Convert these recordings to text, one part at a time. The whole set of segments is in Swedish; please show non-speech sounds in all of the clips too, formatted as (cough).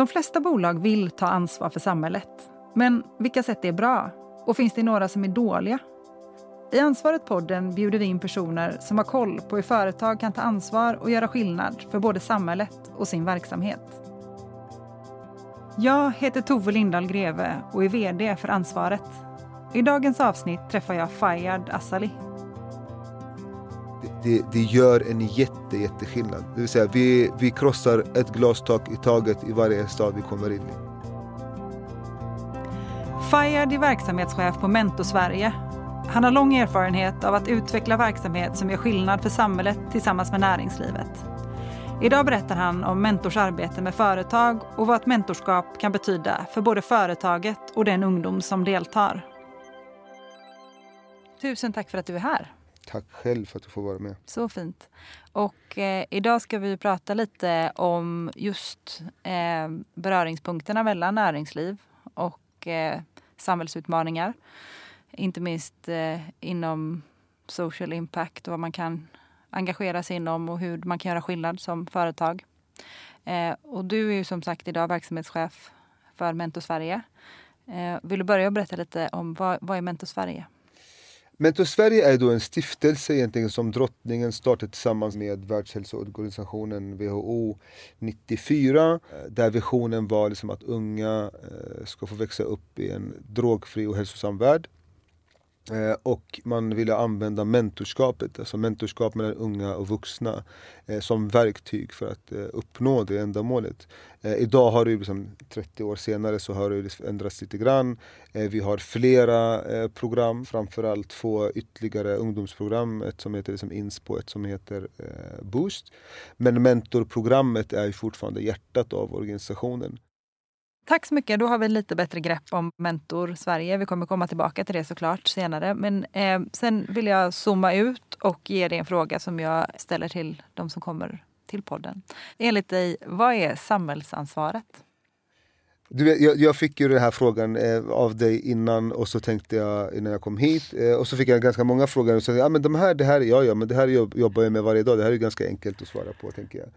De flesta bolag vill ta ansvar för samhället. Men vilka sätt är bra? Och finns det några som är dåliga? I Ansvaret-podden bjuder vi in personer som har koll på hur företag kan ta ansvar och göra skillnad för både samhället och sin verksamhet. Jag heter Tove Lindahl Greve och är VD för Ansvaret. I dagens avsnitt träffar jag Fayyad Asali det, det, gör en jätte, jätteskillnad. Det vill säga vi, vi krossar ett glastak i taget i varje stad vi kommer in i. Fayad är verksamhetschef på Mento Sverige. Han har lång erfarenhet av att utveckla verksamhet som gör skillnad för samhället tillsammans med näringslivet. Idag berättar han om mentors arbete med företag och vad ett mentorskap kan betyda för både företaget och den ungdom som deltar. Tusen tack för att du är här. Tack själv för att du får vara med. Så fint. Och eh, idag ska vi prata lite om just eh, beröringspunkterna mellan näringsliv och eh, samhällsutmaningar. Inte minst eh, inom social impact och vad man kan engagera sig inom och hur man kan göra skillnad som företag. Eh, och du är ju som sagt idag verksamhetschef för Mentor Sverige. Eh, vill du börja och berätta lite om vad, vad är Mentor Sverige? Mentor Sverige är då en stiftelse egentligen som drottningen startade tillsammans med Världshälsoorganisationen WHO 94. Där visionen var liksom att unga eh, ska få växa upp i en drogfri och hälsosam värld. Eh, och man ville använda mentorskapet, alltså mentorskap mellan unga och vuxna eh, som verktyg för att eh, uppnå det ändamålet. Eh, idag har det liksom, 30 år senare så har det liksom ändrats lite grann. Eh, vi har flera eh, program, framförallt två ytterligare ungdomsprogram. Ett som heter liksom Inspo, ett som heter Boost. Men mentorprogrammet är fortfarande hjärtat av organisationen. Tack så mycket. Då har vi lite bättre grepp om Mentor Sverige. Vi kommer komma tillbaka till det såklart senare. Men eh, sen vill jag zooma ut och ge dig en fråga som jag ställer till de som kommer till podden. Enligt dig, vad är samhällsansvaret? Du jag, jag, fick ju den här frågan eh, av dig innan och så tänkte jag innan jag kom hit eh, och så fick jag ganska många frågor och så ja men de här, det här, ja ja men det här jobbar jag med varje dag, det här är ganska enkelt att svara på tänker jag.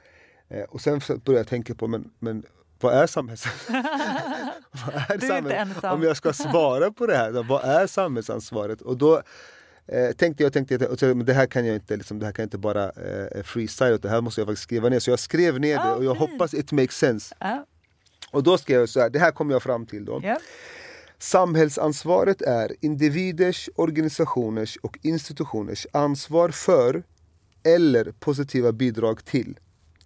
Eh, och sen började jag tänka på men, men vad är samhällsansvaret? vad är samhälls (laughs) Om jag ska svara på det här, vad är samhällsansvaret? Och då eh, tänkte jag, tänkte jag, men det här kan jag inte, liksom, det här kan inte bara eh, freestyle, det här måste jag faktiskt skriva ner. Så jag skrev ner det och jag hoppas it makes sense. Uh. Och då skrev jag så här, det här kom jag fram till då. Yeah. Samhällsansvaret är individers, organisationers och institutioners ansvar för eller positiva bidrag till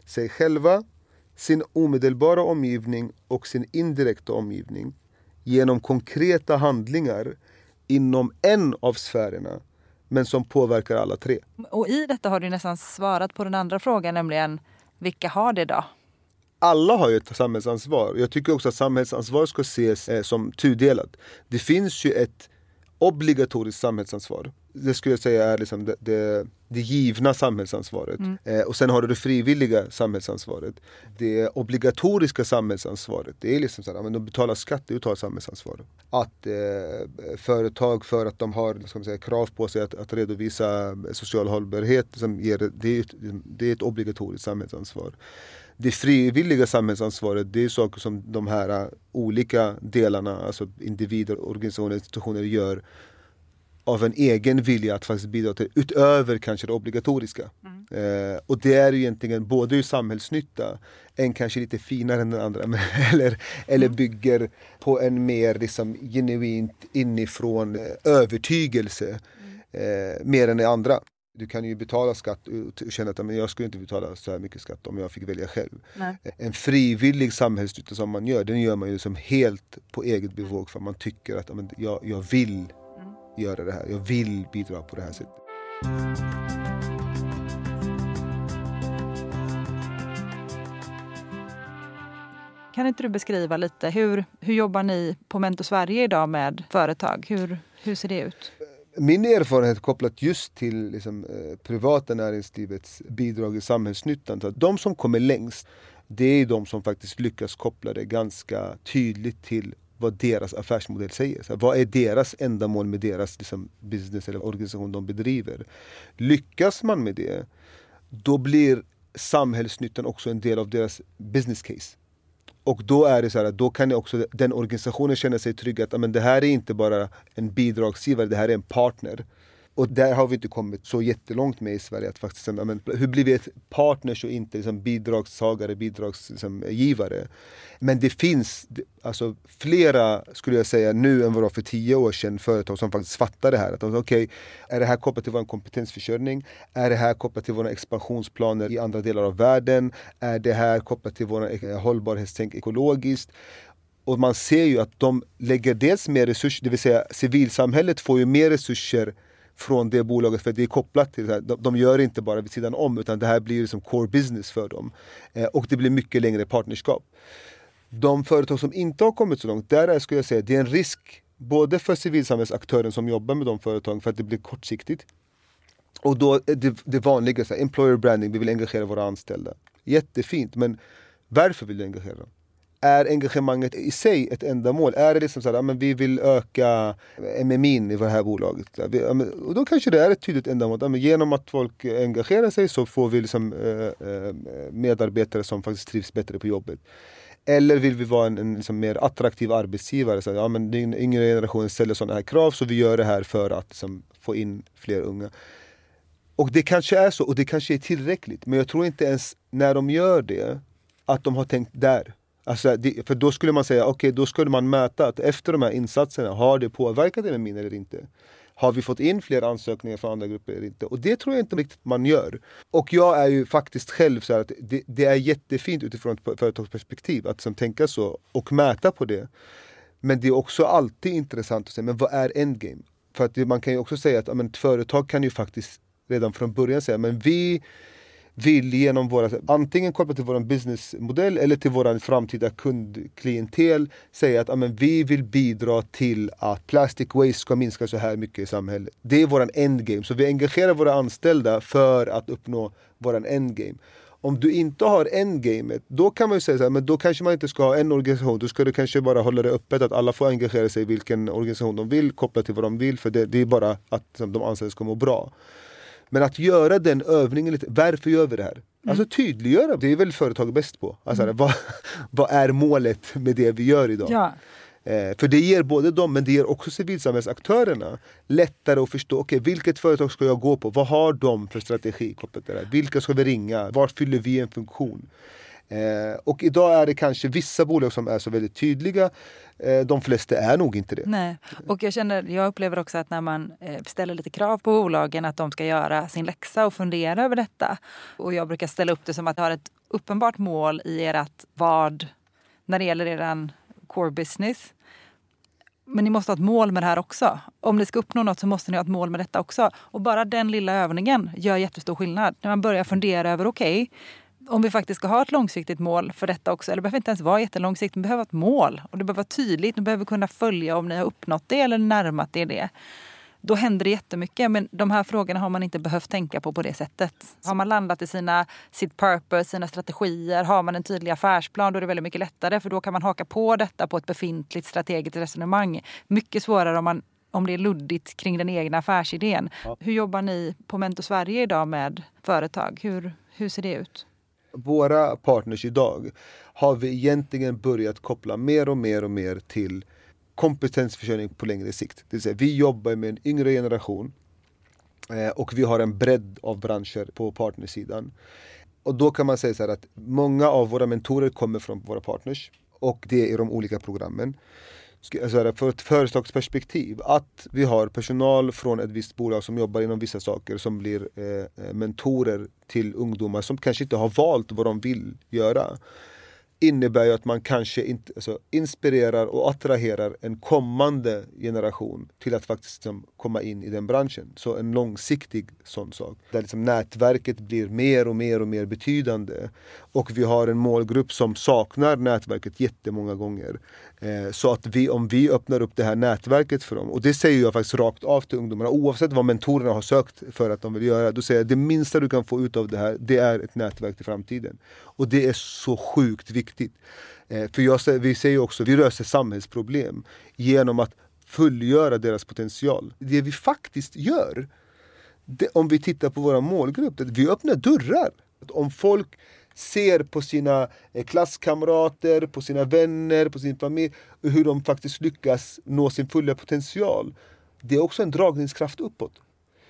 sig själva, sin omedelbara omgivning och sin indirekta omgivning genom konkreta handlingar inom en av sfärerna men som påverkar alla tre. Och i detta har du nästan svarat på den andra frågan, nämligen vilka har det då? Alla har ju ett samhällsansvar. Jag tycker också att samhällsansvar ska ses eh, som tudelat. Det finns ju ett obligatoriskt samhällsansvar det skulle jag säga är liksom det, det, det givna samhällsansvaret. Mm. Eh, och sen har du det frivilliga samhällsansvaret. Det obligatoriska samhällsansvaret, det är liksom så att de betalar skatt, det är samhällsansvar. Att eh, företag för att de har man säga, krav på sig att, att redovisa social hållbarhet, som ger, det, är ett, det är ett obligatoriskt samhällsansvar. Det frivilliga samhällsansvaret, det är saker som de här olika delarna, alltså individer, organisationer, institutioner gör av en egen vilja att faktiskt bidra till, utöver kanske det obligatoriska. Mm. Eh, och det är ju egentligen både ur samhällsnytta, en kanske lite finare än den andra, (laughs) eller, eller mm. bygger på en mer liksom, genuint inifrån eh, övertygelse mm. eh, mer än det andra. Du kan ju betala skatt och känna att men jag skulle inte betala så här mycket skatt om jag fick välja själv. Nej. En frivillig samhällsnytta som man gör, den gör man ju som helt på eget bevåg för att man tycker att men, jag, jag vill göra det här. Jag vill bidra på det här sättet. Kan inte du beskriva lite, hur, hur jobbar ni på Mentor Sverige idag med företag? Hur, hur ser det ut? Min erfarenhet kopplat just till liksom, eh, privata näringslivets bidrag i samhällsnyttan, att de som kommer längst, det är de som faktiskt lyckas koppla det ganska tydligt till vad deras affärsmodell säger. Så vad är deras ändamål med deras liksom, business eller organisation de bedriver? Lyckas man med det, då blir samhällsnyttan också en del av deras business case. Och då är det så här, då kan också den organisationen känna sig trygg att men det här är inte bara en bidragsgivare, det här är en partner. Och där har vi inte kommit så jättelångt med i Sverige. Att faktiskt, men, hur blir vi ett partners och inte liksom, bidragstagare, bidragsgivare? Liksom, men det finns alltså, flera, skulle jag säga, nu än vad det var för tio år sedan, företag som faktiskt fattar det här. Att de okej, okay, är det här kopplat till vår kompetensförsörjning? Är det här kopplat till våra expansionsplaner i andra delar av världen? Är det här kopplat till vår hållbarhetstänk ekologiskt? Och man ser ju att de lägger dels mer resurser, det vill säga civilsamhället får ju mer resurser från det bolaget för det är kopplat till här. De, de gör inte bara vid sidan om utan det här blir liksom core business för dem. Eh, och det blir mycket längre partnerskap. De företag som inte har kommit så långt, där är, skulle jag säga, det är en risk både för civilsamhällsaktören som jobbar med de företagen för att det blir kortsiktigt. Och då det, det vanliga, så här, employer branding, vi vill engagera våra anställda. Jättefint, men varför vill du engagera dem? Är engagemanget i sig ett ändamål? Är det liksom så att men vi vill öka MMIn i det här bolaget? Och då kanske det är ett tydligt ändamål. genom att folk engagerar sig så får vi liksom, eh, eh, medarbetare som faktiskt trivs bättre på jobbet. Eller vill vi vara en, en liksom mer attraktiv arbetsgivare? Så, ja, men den yngre generationen ställer sådana här krav så vi gör det här för att liksom, få in fler unga. Och det kanske är så och det kanske är tillräckligt men jag tror inte ens när de gör det att de har tänkt där. Alltså, det, för då skulle man säga, okej okay, då skulle man mäta att efter de här insatserna, har det påverkat MMIn eller inte? Har vi fått in fler ansökningar från andra grupper eller inte? Och det tror jag inte riktigt man gör. Och jag är ju faktiskt själv så att det, det, är jättefint utifrån ett företagsperspektiv att som tänka så och mäta på det. Men det är också alltid intressant att säga, men vad är endgame? För att det, man kan ju också säga att men, ett företag kan ju faktiskt redan från början säga, men vi vill genom våra, antingen kopplat till vår businessmodell eller till vår framtida kundklientel säga att amen, vi vill bidra till att plastic waste ska minska så här mycket i samhället. Det är våran endgame. Så vi engagerar våra anställda för att uppnå våran endgame. Om du inte har endgamet, då kan man ju säga så här, men då kanske man inte ska ha en organisation. Då ska du kanske bara hålla det öppet att alla får engagera sig i vilken organisation de vill, kopplat till vad de vill. För det, det är bara att de anställda ska må bra. Men att göra den övningen lite, varför gör vi det här? Mm. Alltså tydliggöra, det är väl företag bäst på. Alltså, mm. vad, vad är målet med det vi gör idag? Ja. Eh, för det ger både dem, men det ger också civilsamhällsaktörerna lättare att förstå, okay, vilket företag ska jag gå på? Vad har de för strategi kopplat till det här? Vilka ska vi ringa? Var fyller vi en funktion? Eh, och idag är det kanske vissa bolag som är så väldigt tydliga. Eh, de flesta är nog inte det. Nej. Och jag, känner, jag upplever också att när man eh, ställer lite krav på bolagen att de ska göra sin läxa och fundera över detta. Och jag brukar ställa upp det som att ha ett uppenbart mål i ert vad när det gäller er core business. Men ni måste ha ett mål med det här också. Om ni ska uppnå något så måste ni ha ett mål med detta också. Och bara den lilla övningen gör jättestor skillnad. När man börjar fundera över, okej, okay, om vi faktiskt ska ha ett långsiktigt mål för detta också, eller det behöver inte ens vara jättelångsiktigt, men behöver ett mål. Och det behöver vara tydligt, ni behöver kunna följa om ni har uppnått det eller närmat er det. Då händer det jättemycket, men de här frågorna har man inte behövt tänka på på det sättet. Har man landat i sina, sitt purpose, sina strategier, har man en tydlig affärsplan, då är det väldigt mycket lättare för då kan man haka på detta på ett befintligt strategiskt resonemang. Mycket svårare om man om det är luddigt kring den egna affärsidén. Ja. Hur jobbar ni på Mentor Sverige idag med företag? Hur, hur ser det ut? Våra partners idag har vi egentligen börjat koppla mer och mer och mer till kompetensförsörjning på längre sikt. Det vill säga, vi jobbar med en yngre generation eh, och vi har en bredd av branscher på partnersidan. Och då kan man säga så här att många av våra mentorer kommer från våra partners och det är i de olika programmen alltså för ett företagsperspektiv att vi har personal från ett visst bolag som jobbar inom vissa saker som blir eh, eh, mentorer till ungdomar som kanske inte har valt vad de vill göra innebär ju att man kanske inte, alltså, inspirerar och attraherar en kommande generation till att faktiskt liksom, komma in i den branschen. Så en långsiktig sån sak. Där liksom, nätverket blir mer och mer och mer betydande. Och vi har en målgrupp som saknar nätverket jättemånga gånger. Eh, så att vi, om vi öppnar upp det här nätverket för dem, och det säger jag faktiskt rakt av till ungdomarna oavsett vad mentorerna har sökt för att de vill göra. Då säger jag det minsta du kan få ut av det här, det är ett nätverk till framtiden. Och det är så sjukt viktigt viktigt. Eh, för jag, vi säger också, vi löser samhällsproblem genom att fullgöra deras potential. Det vi faktiskt gör, det, om vi tittar på våra målgrupp, vi öppnar dörrar. Om folk ser på sina eh, klasskamrater, på sina vänner, på sin familj hur de faktiskt lyckas nå sin fulla potential. Det är också en dragningskraft uppåt.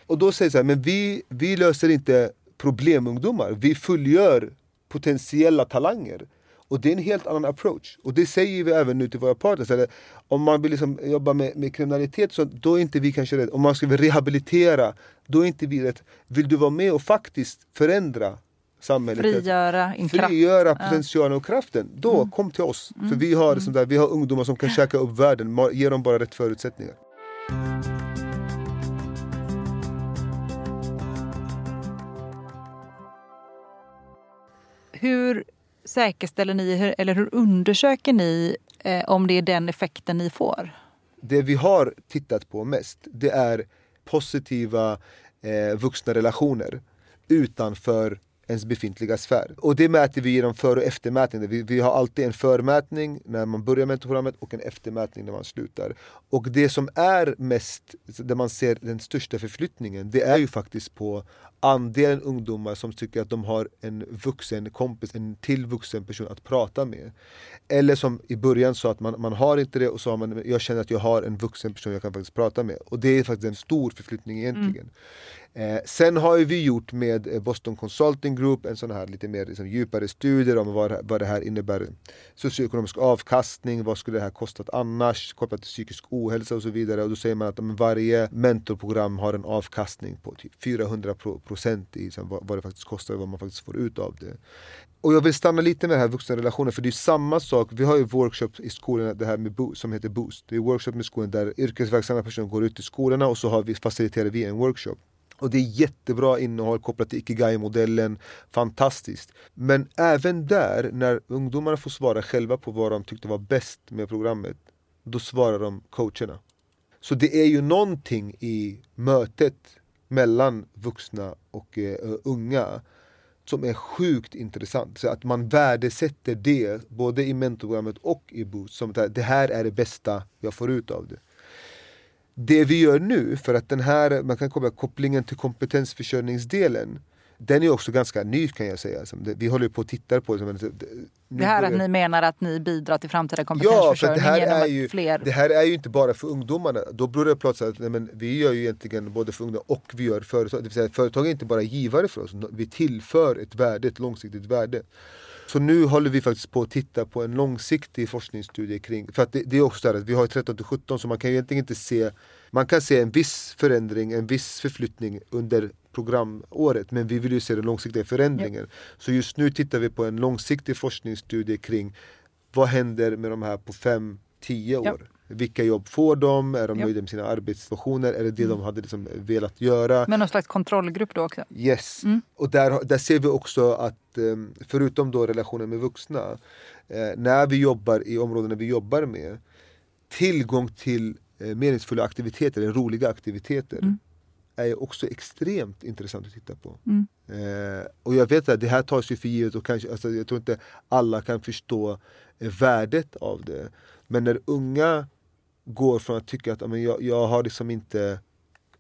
Och då säger jag så här, men vi, vi löser inte problemungdomar, vi fullgör potentiella talanger. Och det är en helt annan approach. Och det säger vi även nu till våra partners. Om man vill liksom jobba med, med kriminalitet, så då är inte vi kanske rätt. Om man ska rehabilitera, då är inte vi rätt. Vill du vara med och faktiskt förändra samhället. Frigöra, frigöra potentialen och kraften. Då, mm. kom till oss. Mm. För vi har, liksom där, vi har ungdomar som kan käka upp världen, ge dem bara rätt förutsättningar. Hur säkerställer ni, eller hur undersöker ni eh, om det är den effekten ni får? Det vi har tittat på mest, det är positiva eh, vuxna relationer utanför ens befintliga sfär. Och det mäter vi genom för och eftermätning. Vi, vi har alltid en förmätning när man börjar mentorprogrammet och en eftermätning när man slutar. Och det som är mest, där man ser den största förflyttningen, det är ju faktiskt på andelen ungdomar som tycker att de har en vuxen kompis, en till vuxen person att prata med. Eller som i början sa att man, man har inte det och så har man, jag känner att jag har en vuxen person jag kan faktiskt prata med. Och det är faktiskt en stor förflyttning egentligen. Mm. Eh, sen har vi gjort med eh, Boston Consulting Group en sån här lite mer liksom, djupare studier om vad, vad det här innebär. Socioekonomisk avkastning, vad skulle det här kostat annars kopplat till psykisk ohälsa och så vidare. Och då säger man att om varje mentorprogram har en avkastning på typ 400 procent i liksom, vad, vad det faktiskt kostar och vad man faktiskt får ut av det. Och jag vill stanna lite med den här vuxenrelationen för det är samma sak, vi har ju workshops i skolorna det här med boost, som heter Boost. Det är workshop med skolan där yrkesverksamma personer går ut i skolorna och så har vi, faciliterar vi en workshop. Och det är jättebra innehåll kopplat till Ikigai-modellen, fantastiskt. Men även där, när ungdomarna får svara själva på vad de tyckte var bäst med programmet, då svarar de coacherna. Så det är ju någonting i mötet mellan vuxna och uh, unga som är sjukt intressant. Så att man värdesätter det, både i mentorprogrammet och i Boost, som att det här är det bästa jag får ut av det. Det vi gör nu, för att den här, man kan koppla kopplingen till kompetensförsörjningsdelen den är också ganska ny kan jag säga. Vi håller på att titta på det. Det här att ni menar att ni bidrar till framtida kompetensförsörjning ja, genom att ju, fler... Det här är ju inte bara för ungdomarna. Då beror det plötsligt att nej, men vi gör ju egentligen både för ungdomar och vi gör företag. Det vill säga företag är inte bara givare för oss. Vi tillför ett värde, ett långsiktigt värde. Så nu håller vi faktiskt på att titta på en långsiktig forskningsstudie kring, för att det, det är också så att vi har 13 till 17 så man kan egentligen inte se man kan se en viss förändring, en viss förflyttning under programåret men vi vill ju se den långsiktiga förändringen. Ja. Så just nu tittar vi på en långsiktig forskningsstudie kring vad händer med de här på 5-10 år? Ja. Vilka jobb får de? Är de ja. nöjda med sina arbetssituationer? Är det det mm. de hade liksom velat göra? Men någon slags kontrollgrupp då också? Yes. Mm. Och där, där ser vi också att ehm, förutom då relationen med vuxna eh, när vi jobbar i områden vi jobbar med tillgång till eh, meningsfulla aktiviteter, roliga aktiviteter mm. är också extremt intressant att titta på. Mm. Eh, och jag vet att det här tas ju för givet och kanske, alltså, jag tror inte alla kan förstå värdet av det. Men när unga går från att tycka att men jag, jag har liksom inte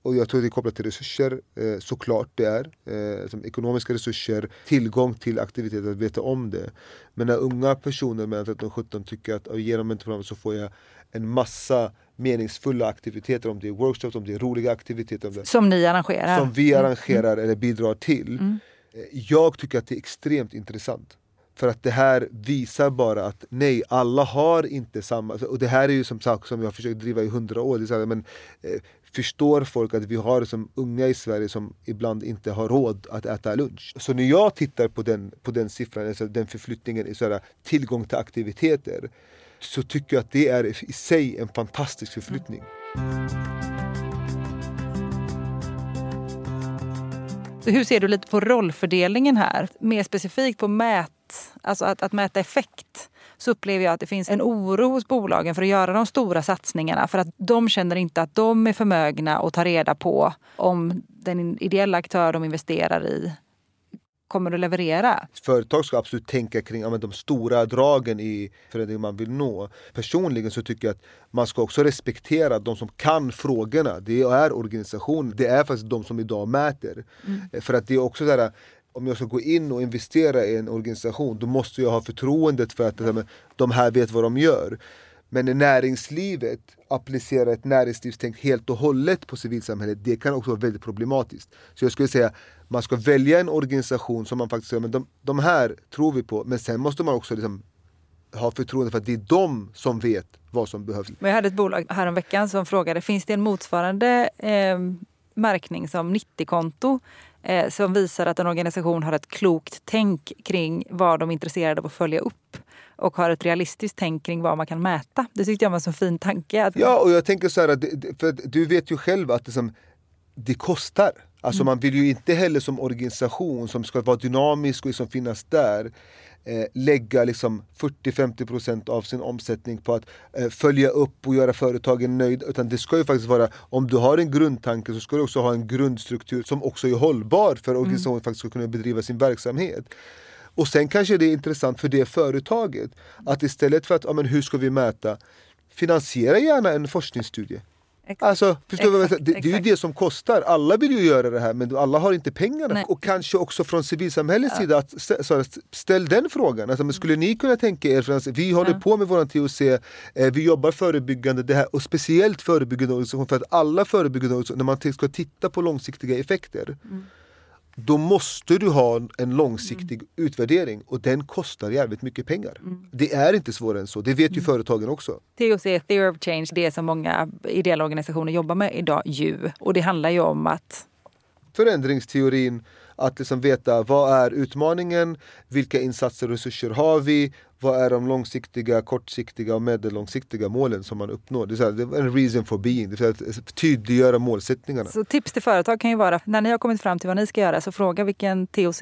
och jag tror det är kopplat till resurser, eh, såklart det är. Eh, ekonomiska resurser, tillgång till aktiviteter, att veta om det. Men när unga personer mellan 13 och 17 tycker att genom mentorprogrammet så får jag en massa meningsfulla aktiviteter, om det är workshops, om det är roliga aktiviteter. Det, som ni arrangerar? Som vi mm. arrangerar mm. eller bidrar till. Mm. Eh, jag tycker att det är extremt intressant. För att det här visar bara att nej, alla har inte samma... Alltså, och det här är ju som sagt som jag har försökt driva i hundra år. Det så här, men, eh, förstår folk att vi har som unga i Sverige som ibland inte har råd att äta lunch. Så när jag tittar på den, på den siffran, alltså den förflyttningen i så här, tillgång till aktiviteter så tycker jag att det är i sig en fantastisk förflyttning. Hur ser du lite på rollfördelningen här? Mer specifikt på mät, alltså att, att mäta effekt så upplever jag att det finns en oro hos bolagen för att göra de stora satsningarna. För att de känner inte att de är förmögna att ta reda på om den ideella aktör de investerar i kommer att leverera. Företag ska absolut tänka kring ja, de stora dragen i förändringen man vill nå. Personligen så tycker jag att man ska också respektera de som kan frågorna. Det är organisationen, det är faktiskt de som idag mäter. Mm. För att det är också så här, om jag ska gå in och investera i en organisation då måste jag ha förtroendet för att de här vet vad de gör. Men när näringslivet applicerar ett näringslivstänk helt och hållet på civilsamhället, det kan också vara väldigt problematiskt. Så jag skulle säga, man ska välja en organisation som man faktiskt säger, men de, de här tror vi på, men sen måste man också liksom ha förtroende för att det är de som vet vad som behövs. Men jag hade ett bolag häromveckan som frågade, finns det en motsvarande eh, märkning som 90-konto eh, som visar att en organisation har ett klokt tänk kring vad de är intresserade av att följa upp och har ett realistiskt tänk kring vad man kan mäta. Det tyckte jag var en så fin tanke. Att... Ja, och jag tänker så här, för du vet ju själv att det, som, det kostar. Alltså mm. man vill ju inte heller som organisation som ska vara dynamisk och liksom finnas där eh, lägga liksom 40-50% av sin omsättning på att eh, följa upp och göra företagen nöjda. Utan det ska ju faktiskt vara, om du har en grundtanke så ska du också ha en grundstruktur som också är hållbar för att organisationen mm. faktiskt ska kunna bedriva sin verksamhet. Och sen kanske det är intressant för det företaget att istället för att, ja, men hur ska vi mäta? Finansiera gärna en forskningsstudie. Exakt. Alltså, förstår exakt, det, det, är ju det som kostar. Alla vill ju göra det här men alla har inte pengarna. Nej. Och kanske också från civilsamhällets ja. sida, att stä, ställ den frågan. Alltså, men skulle ni kunna tänka er, för vi håller ja. på med vår TOC, eh, vi jobbar förebyggande det här, och speciellt förebyggande organisation för att alla förebyggande organisationer, när man ska titta på långsiktiga effekter mm då måste du ha en långsiktig mm. utvärdering och den kostar jävligt mycket pengar. Mm. Det är inte svårare än så, det vet ju mm. företagen också. TOC, Theory of Change, det som många ideella organisationer jobbar med idag ju. Och det handlar ju om att Förändringsteorin, att liksom veta vad är utmaningen, vilka insatser och resurser har vi, vad är de långsiktiga, kortsiktiga och medellångsiktiga målen som man uppnår? Det är, en reason for being, det är att tydliggöra målsättningarna. Så tips till företag kan ju vara, när ni har kommit fram till vad ni ska göra, så fråga vilken TOC,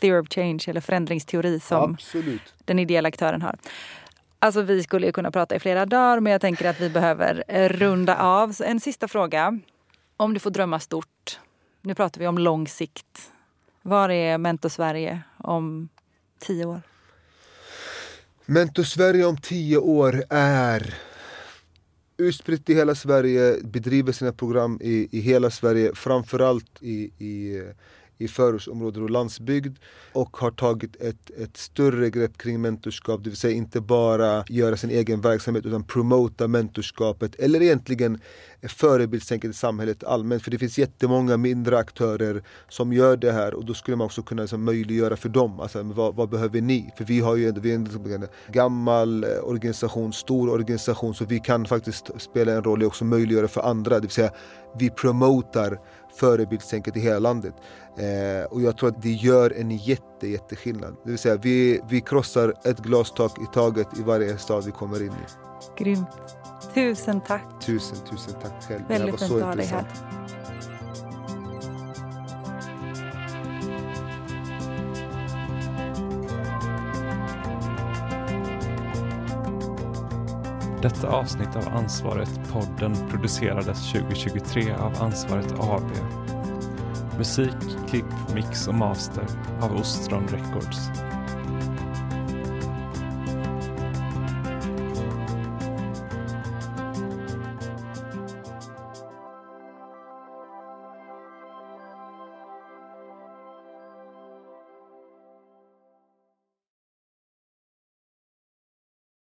Theory of Change eller förändringsteori som Absolut. den ideella aktören har. Alltså vi skulle ju kunna prata i flera dagar men jag tänker att vi behöver runda av. Så en sista fråga. Om du får drömma stort, nu pratar vi om lång sikt. Var är Mentor Sverige om tio år? Mentor Sverige om tio år är utspritt i hela Sverige, bedriver sina program i, i hela Sverige, framförallt i, i i förortsområden och landsbygd och har tagit ett, ett större grepp kring mentorskap, det vill säga inte bara göra sin egen verksamhet utan promota mentorskapet eller egentligen förebildstänket i samhället allmänt. För det finns jättemånga mindre aktörer som gör det här och då skulle man också kunna liksom möjliggöra för dem. Alltså, vad, vad behöver ni? För vi har ju vi är liksom en, gammal eh, organisation, stor organisation så vi kan faktiskt spela en roll i också möjliggöra för andra. Det vill säga vi promotar förebildstänket i hela landet. Eh, och jag tror att det gör en jätte, jätteskillnad. Det vill säga vi, vi krossar ett glastak i taget i varje stad vi kommer in i. Grymt. Tusen tack. Tusen, tusen tack själv. Väldigt fint att ha dig här. Detta avsnitt av Ansvaret-podden producerades 2023 av Ansvaret AB. Musik, klipp, mix och master av Ostron Records.